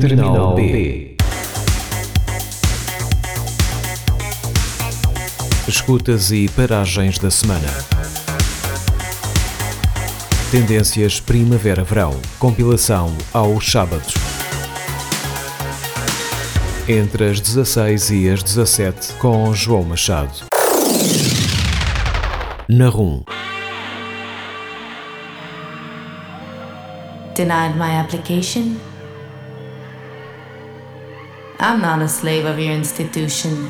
Terminal B. Escutas e paragens da semana. Tendências Primavera-Verão. Compilação aos sábados. Entre as 16 e as 17 com João Machado. Na RUM. Denied my application? I'm not a slave of your institution.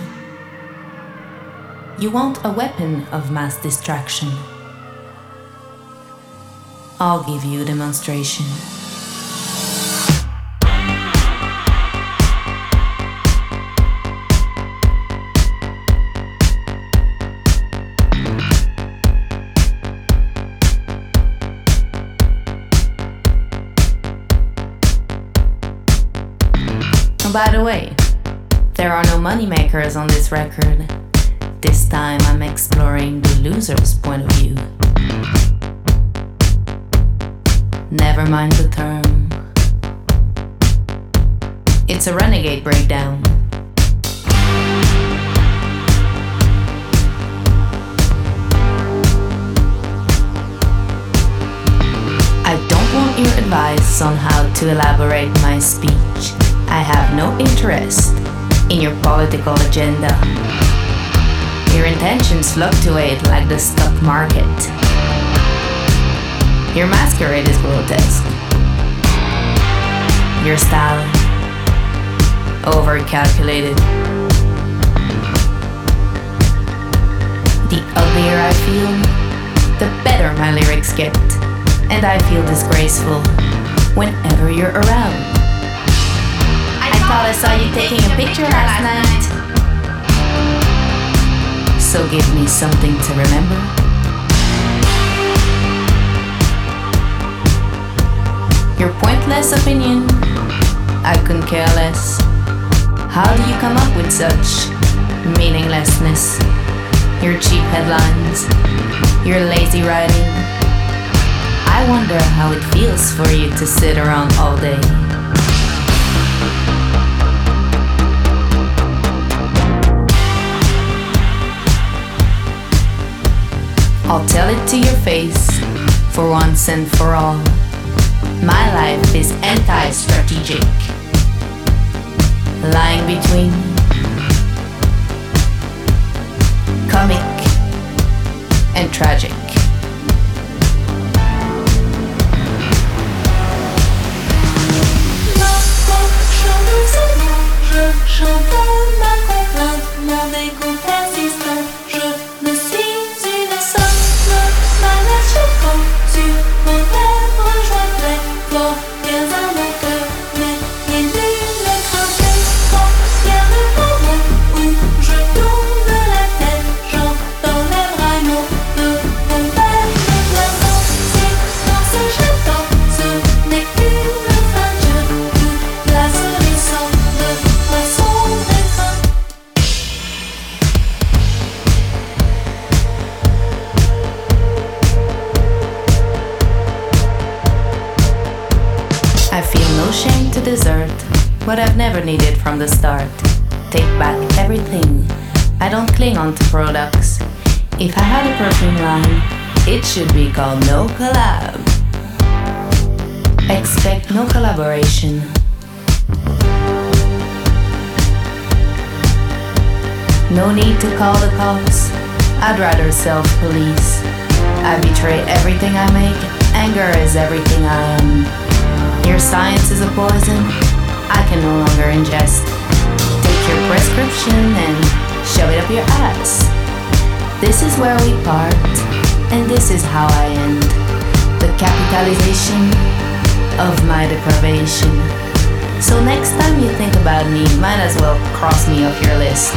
You want a weapon of mass distraction. I'll give you a demonstration. Moneymakers on this record. This time I'm exploring the loser's point of view. Never mind the term. It's a renegade breakdown. I don't want your advice on how to elaborate my speech. I have no interest in your political agenda. Your intentions fluctuate like the stock market. Your masquerade is grotesque. Your style, overcalculated. The uglier I feel, the better my lyrics get. And I feel disgraceful whenever you're around thought I saw you taking a picture last night. So give me something to remember. Your pointless opinion, I couldn't care less. How do you come up with such meaninglessness? Your cheap headlines, your lazy writing. I wonder how it feels for you to sit around all day. I'll tell it to your face for once and for all. My life is anti strategic, lying between comic and tragic. Should be called No Collab. Expect no collaboration. No need to call the cops. I'd rather self police. I betray everything I make. Anger is everything I am. Your science is a poison. I can no longer ingest. Take your prescription and shove it up your ass. This is where we part, and this is how I end. The capitalization of my deprivation. So next time you think about me, might as well cross me off your list.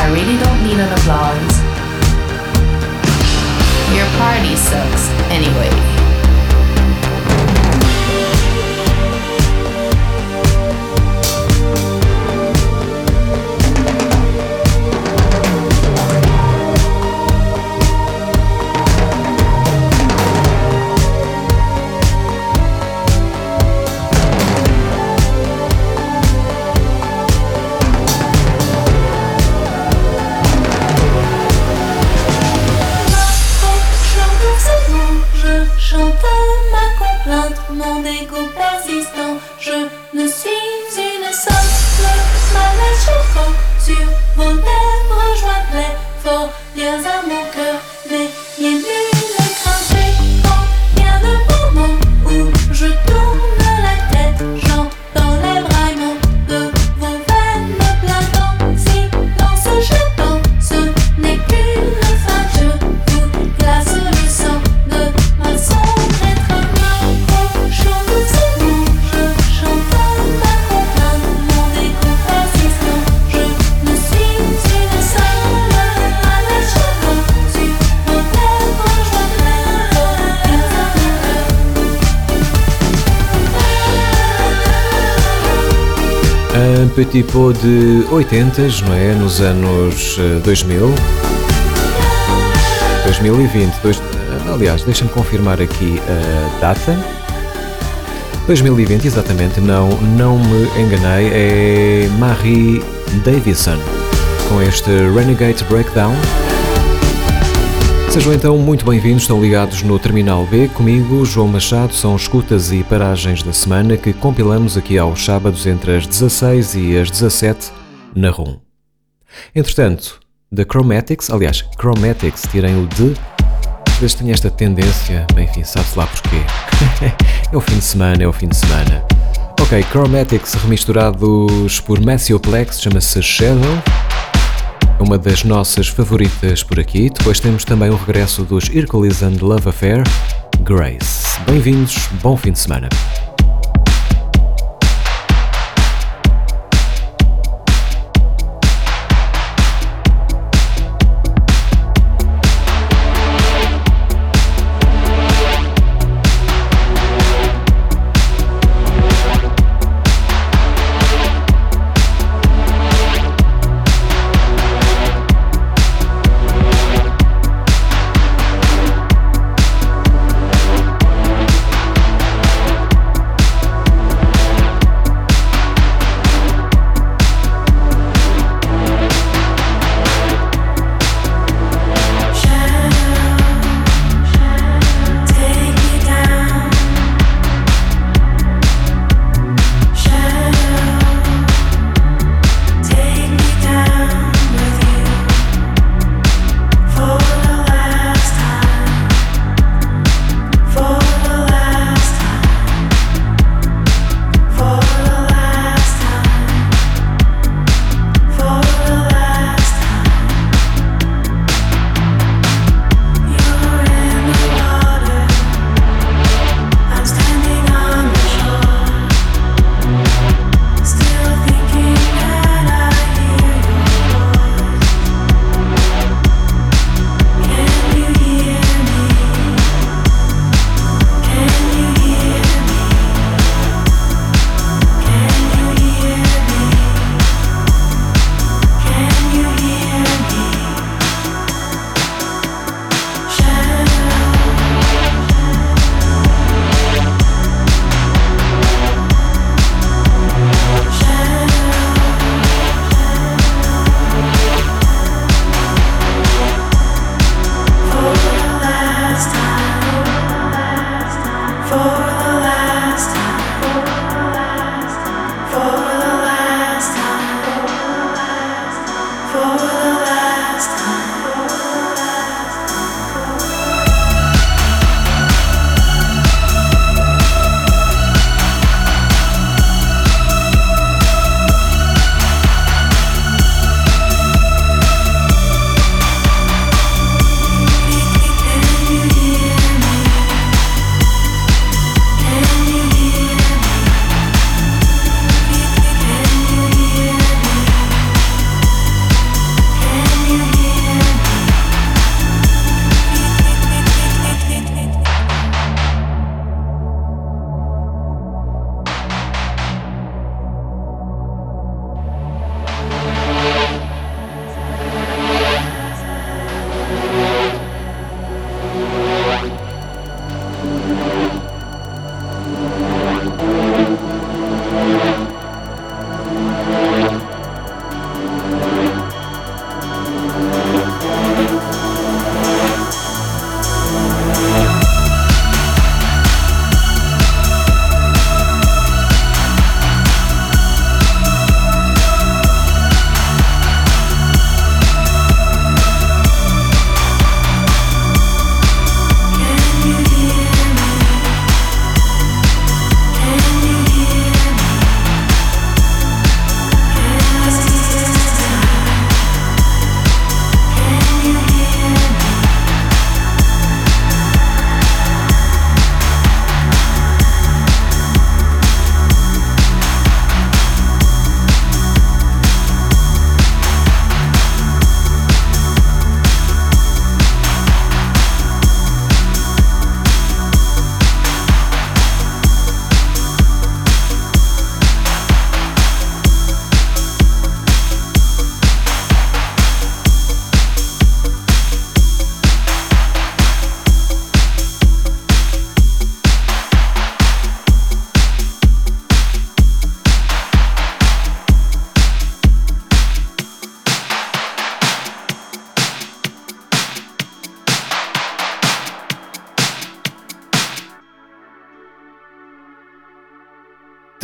I really don't need an applause. Your party sucks anyway. Petit pot de 80, não é? Nos anos 2000. 2020. Dois, aliás, deixa-me confirmar aqui a data. 2020, exatamente, não, não me enganei, é Marie Davison com este Renegade Breakdown. Sejam então muito bem-vindos, estão ligados no Terminal B comigo, João Machado, são escutas e paragens da semana que compilamos aqui aos sábados entre as 16 e as 17 na RUM. Entretanto, The Chromatics, aliás, Chromatics, tirem o de, às vezes tenho esta tendência, enfim, sabe-se lá porquê. é o fim de semana, é o fim de semana. Ok, Chromatics remisturados por Massioplex, chama-se Shadow uma das nossas favoritas por aqui. Depois temos também o regresso dos Hercules and Love Affair, Grace. Bem-vindos, bom fim de semana.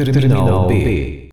Terminal B.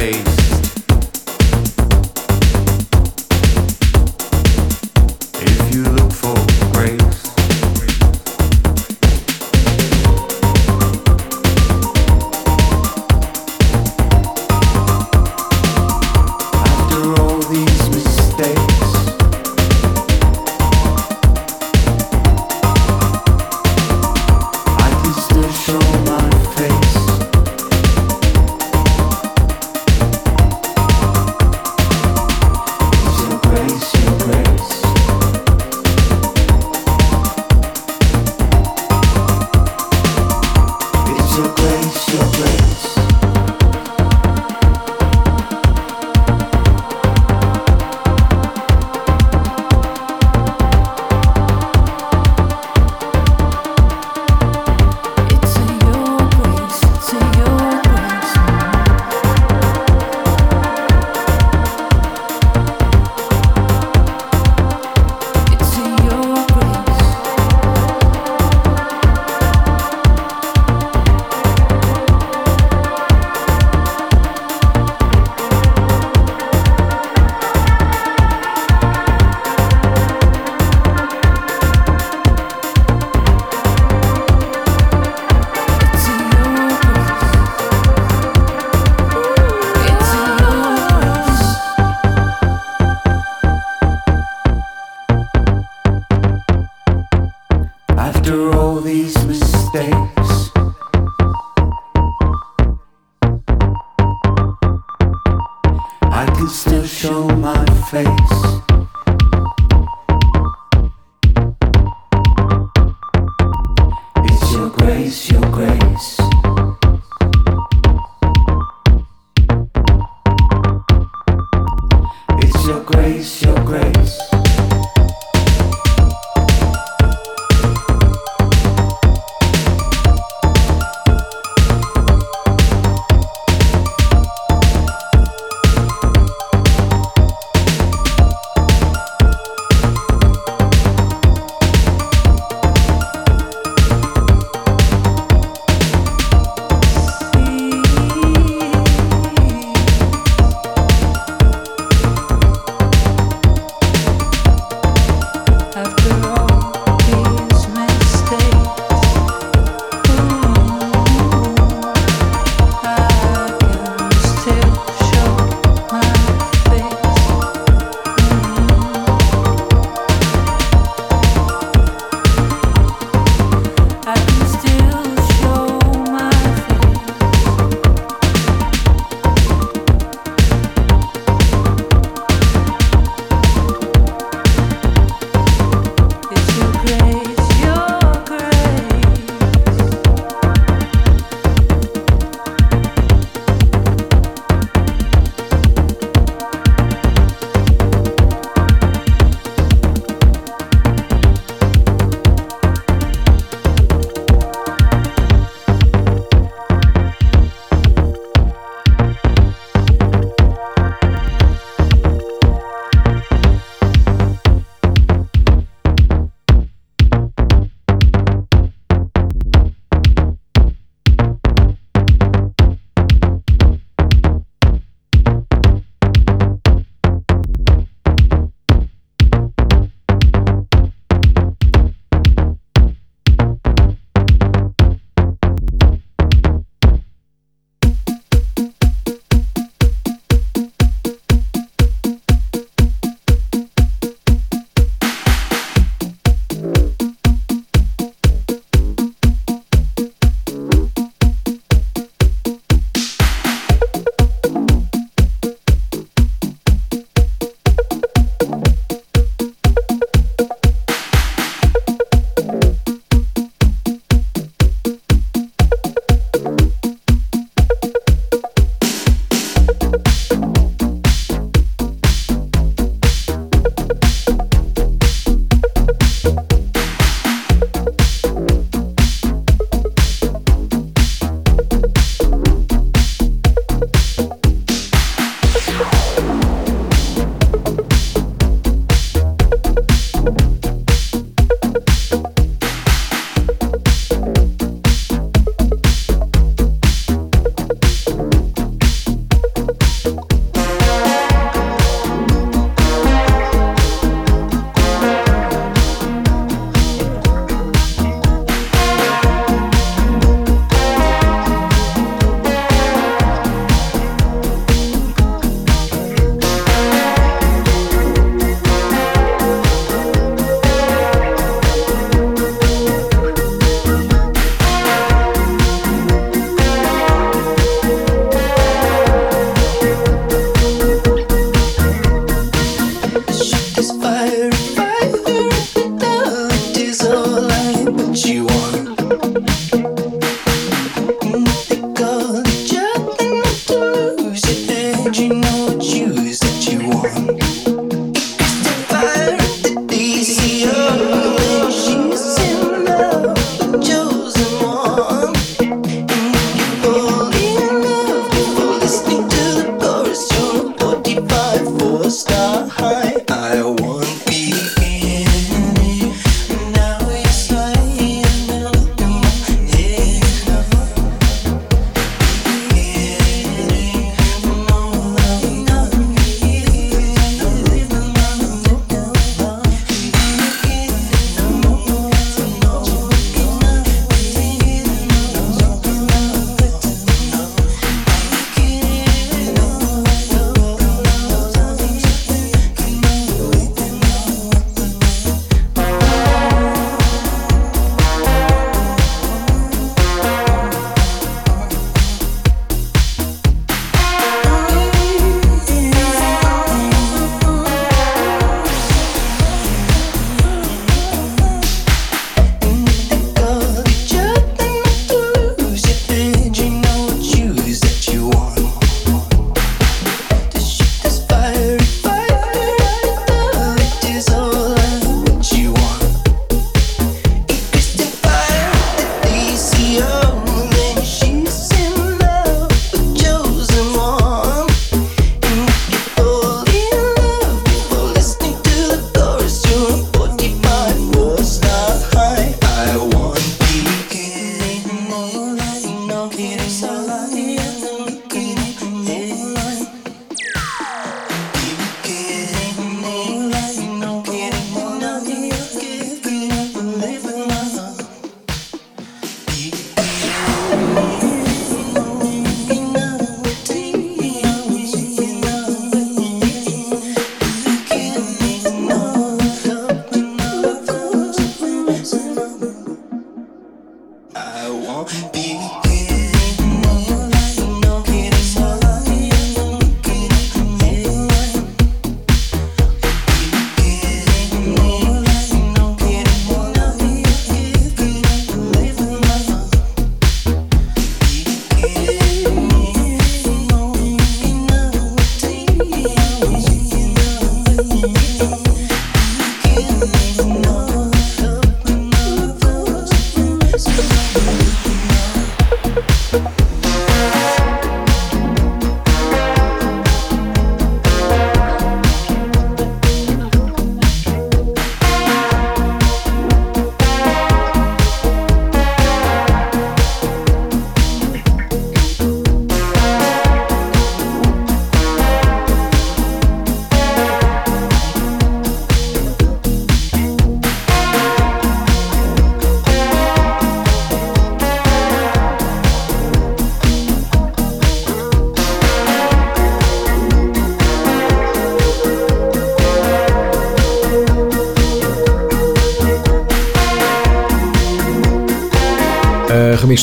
place. these mistakes. I can still show my face.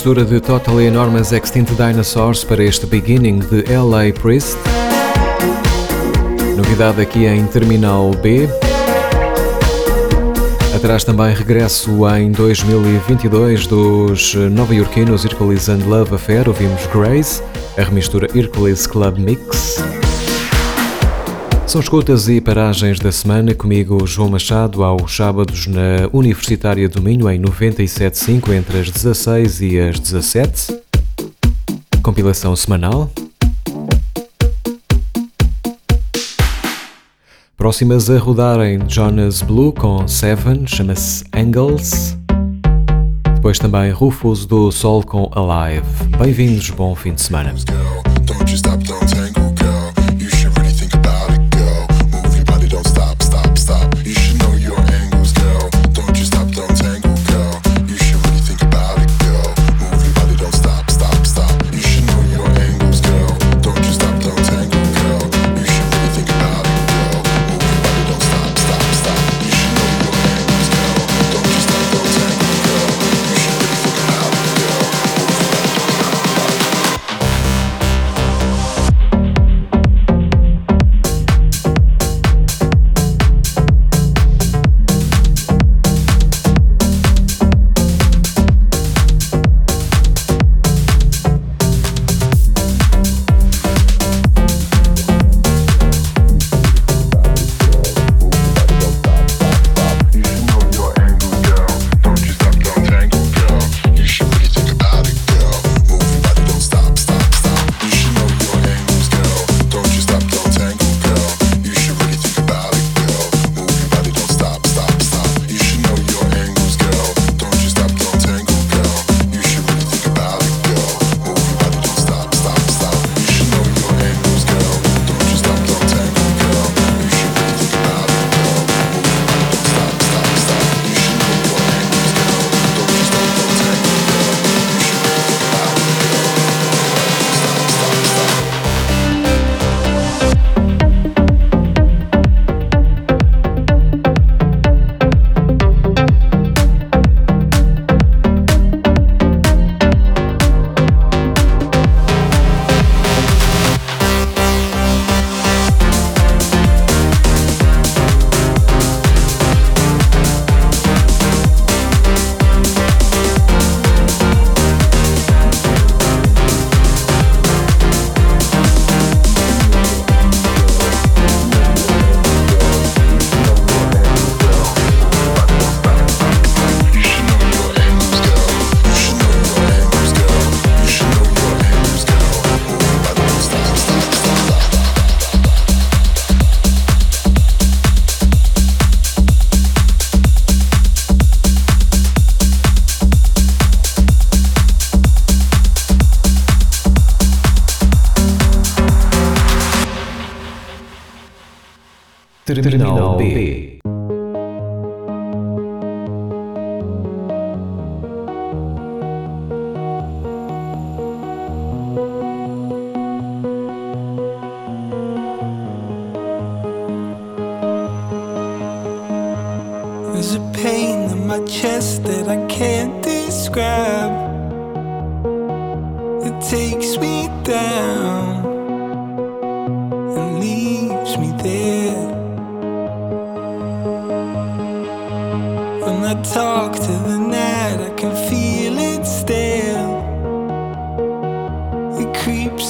mistura de Totally Enormous Extinct Dinosaurs para este Beginning de LA Priest. Novidade aqui em Terminal B. Atrás também regresso em 2022 dos nova-iorquinos Hercules and Love Affair, ouvimos Grace, a remistura Hercules Club Mix. São escutas e paragens da semana comigo, João Machado, aos sábados na Universitária do Minho, em 97.5, entre as 16 e as 17. Compilação semanal. Próximas a rodarem Jonas Blue com Seven, chama-se Angles. Depois também Rufus do Sol com Alive. Bem-vindos, bom fim de semana.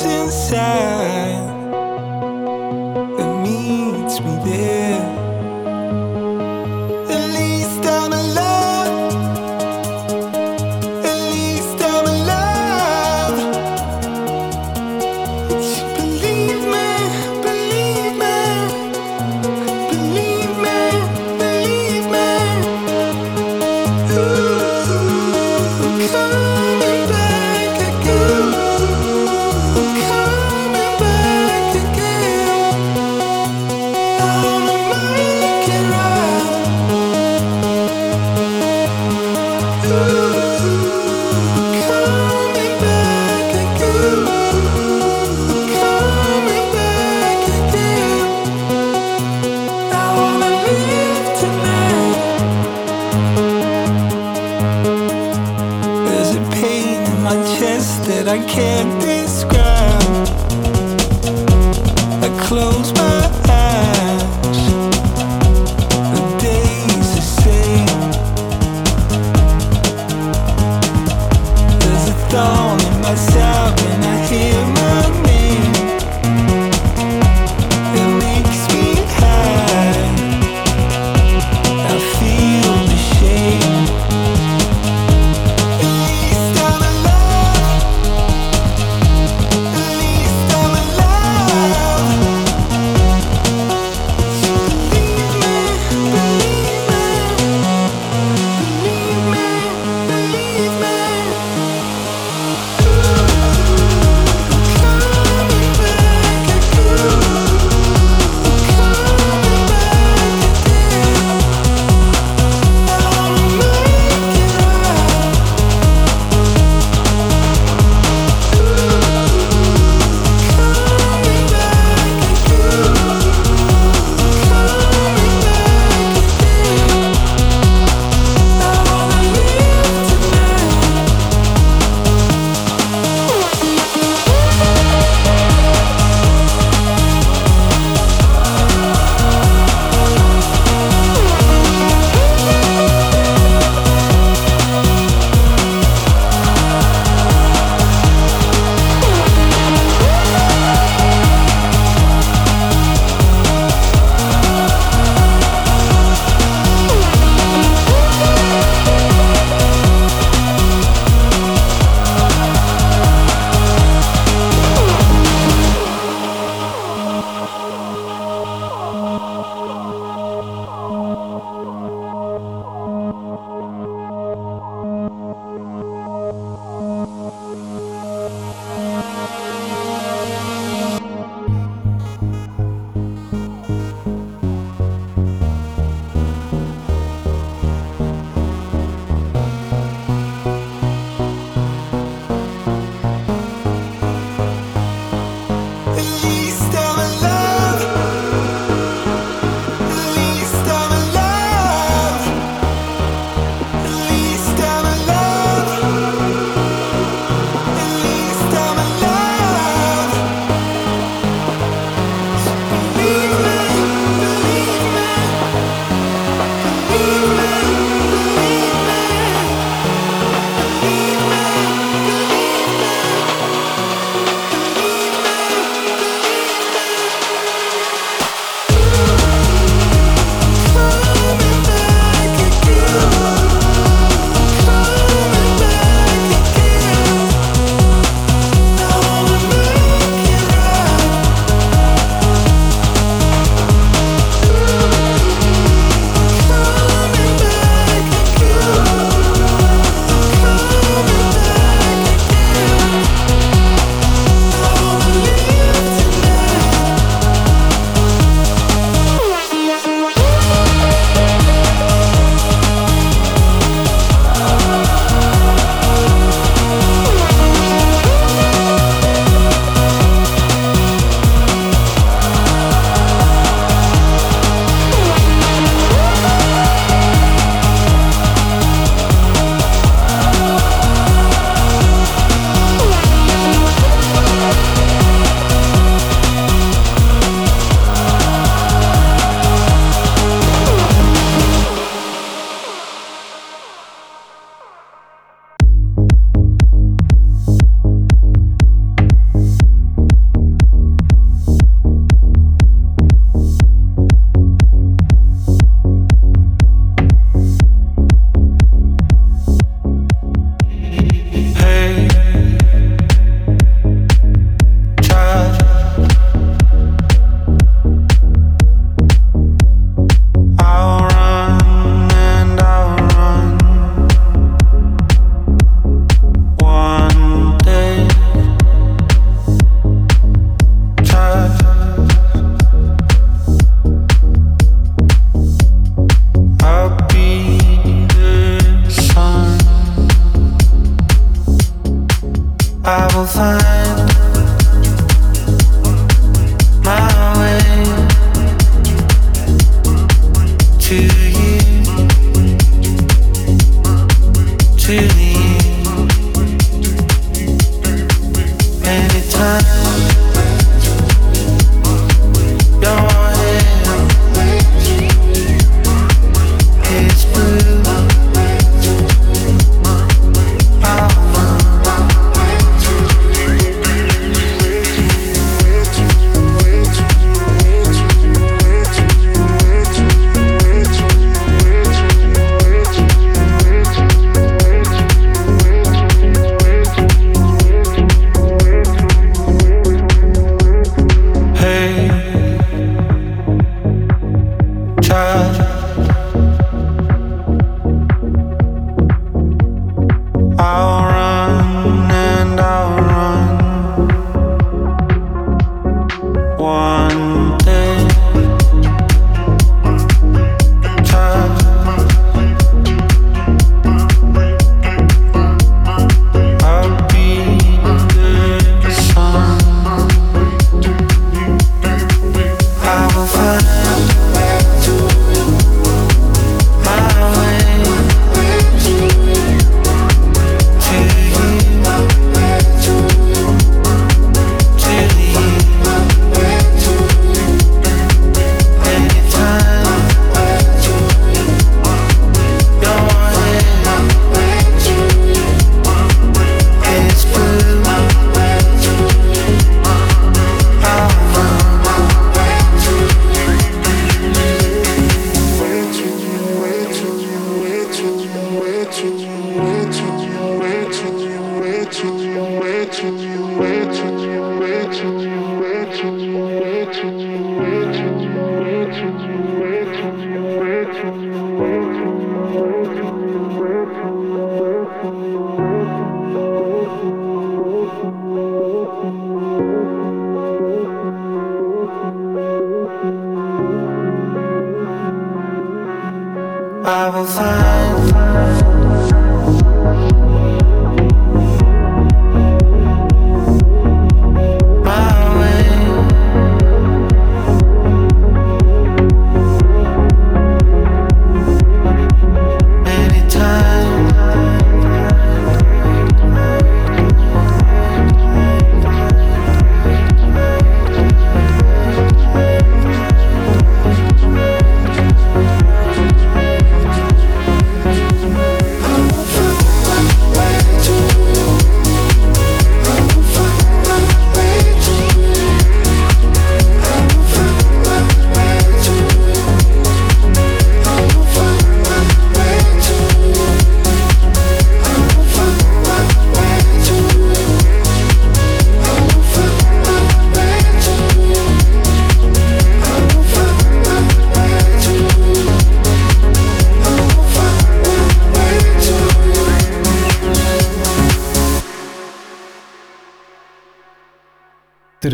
inside that meets me there.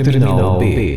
知道呗。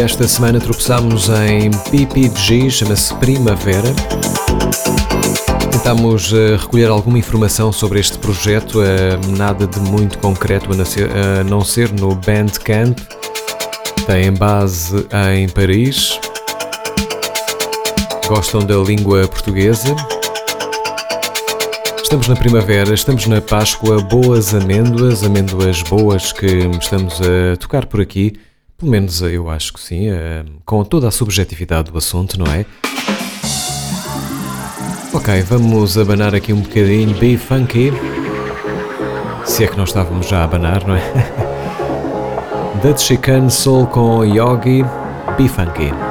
Esta semana tropeçamos em PPG, chama-se Primavera. Tentámos uh, recolher alguma informação sobre este projeto, uh, nada de muito concreto a não ser no Bandcamp. Tem base em Paris. Gostam da língua portuguesa. Estamos na primavera, estamos na Páscoa, boas amêndoas, amêndoas boas que estamos a tocar por aqui. Pelo menos eu acho que sim, eh, com toda a subjetividade do assunto, não é? Ok, vamos abanar aqui um bocadinho Be Funky. Se é que nós estávamos já a abanar, não é? Dutch Chicken Soul com Yogi, Be Funky.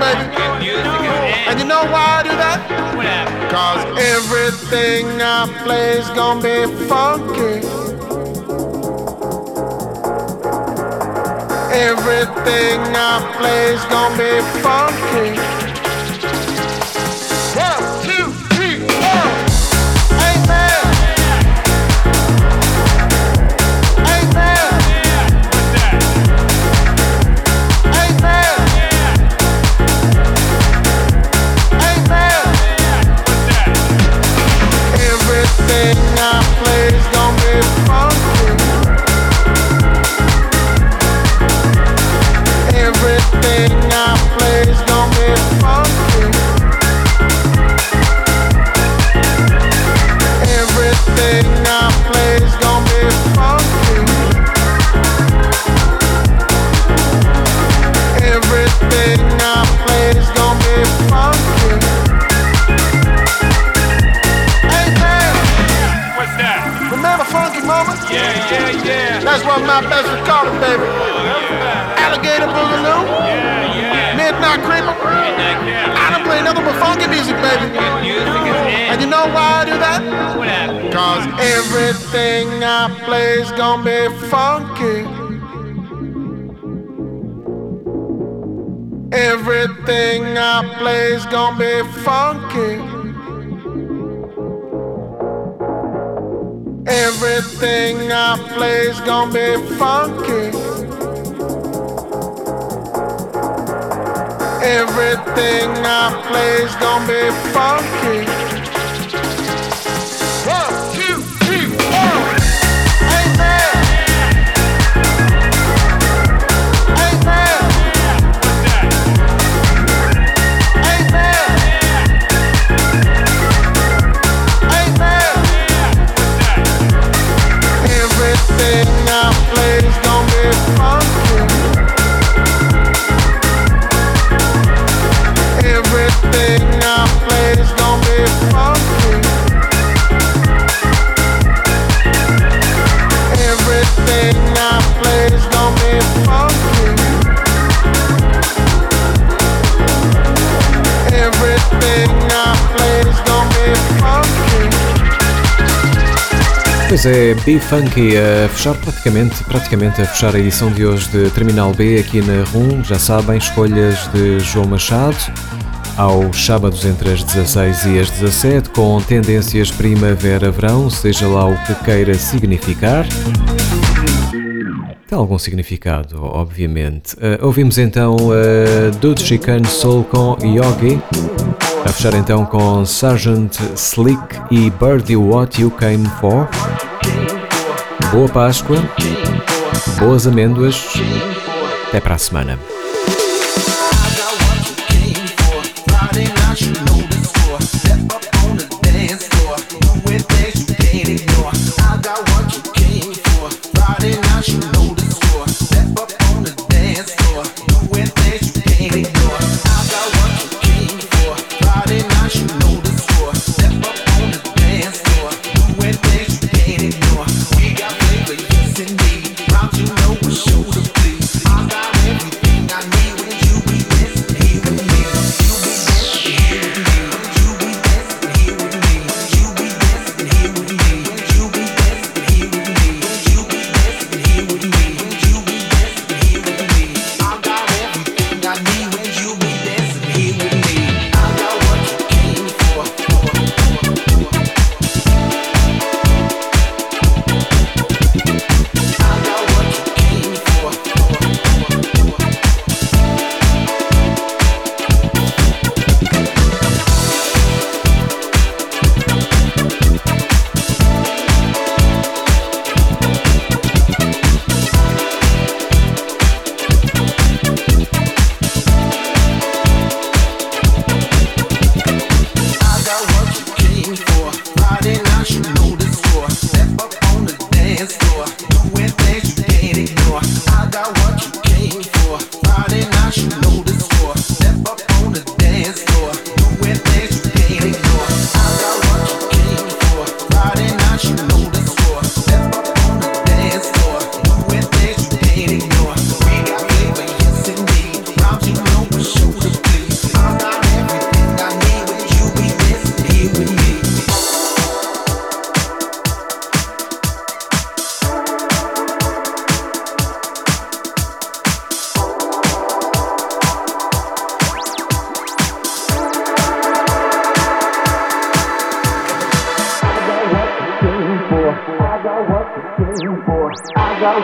Baby. And you know why I do that? Cause everything I play's gonna be funky. Everything I play's gonna be funky. Play's gonna be funky. Everything I play's gonna be funky. Everything I play's gonna be funky. Everything I play's gonna be funky. É, B-Funky a fechar praticamente, praticamente a fechar a edição de hoje de Terminal B aqui na RUM. Já sabem, escolhas de João Machado aos sábados entre as 16 e as 17 com tendências primavera-verão, seja lá o que queira significar. Tem algum significado, obviamente. Uh, ouvimos então uh, Dude Chican Soul com Yogi. A fechar então com Sergeant Slick e Birdie What You Came For. Boa Páscoa, boas amêndoas, até para a semana. Friday night, you know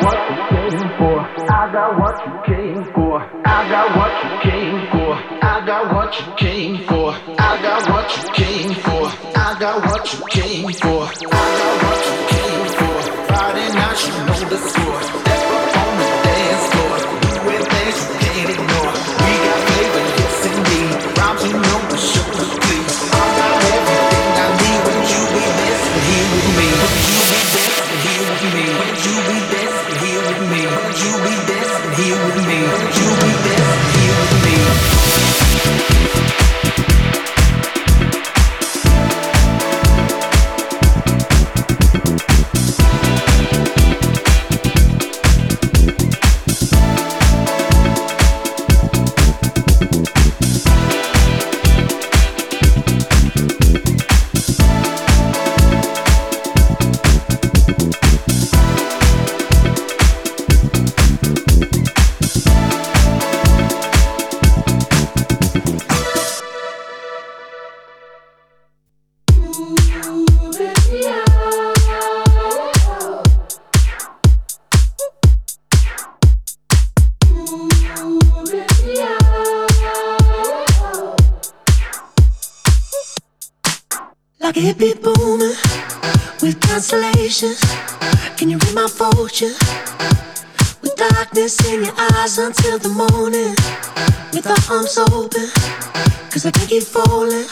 got what you came for. I got what you came for. I got what you came for. I got what you came for. I got what you came for. I got what you came for. I got what you came for. Friday night, you know the score. Can you read my fortune? With darkness in your eyes until the morning. With our arms open, cause I can keep falling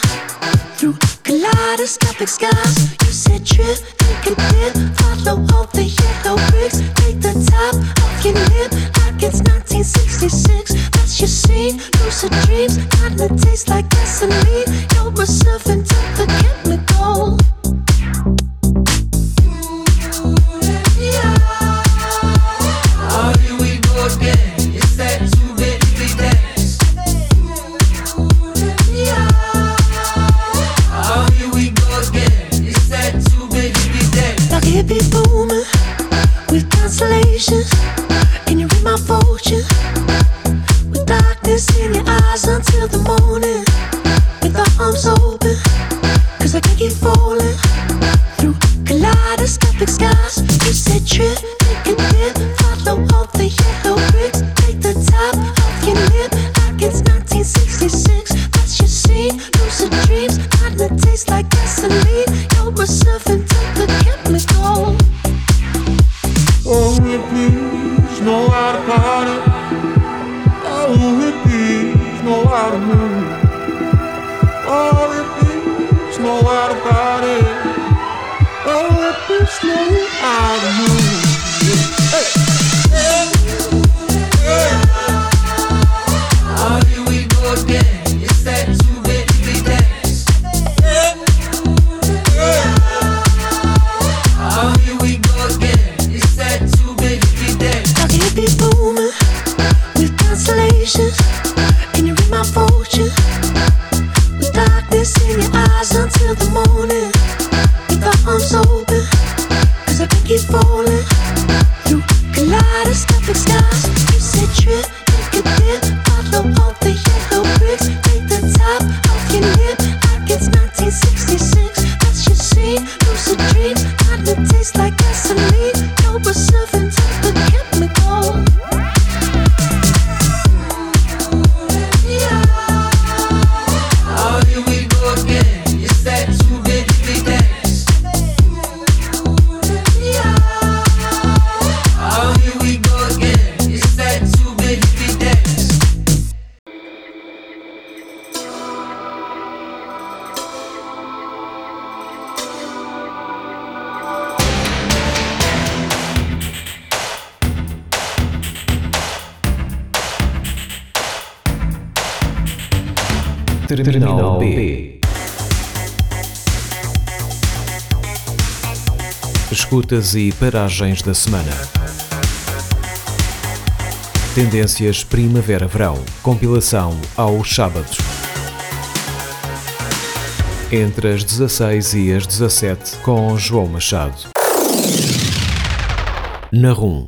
through kaleidoscopic skies. You said trip, think a dip, follow all the yellow bricks. Take the top off your lip like it's 1966. That's your scene, lucid dreams, kinda taste like gasoline. You're a servant of the constellations. Can you read my fortune? With darkness in your eyes until the morning. With our arms open, cause I can keep falling through kaleidoscopic skies. You said trip, know e paragens da semana. Tendências Primavera-Verão. Compilação aos sábados. Entre as 16 e as 17 com João Machado. Na RUM.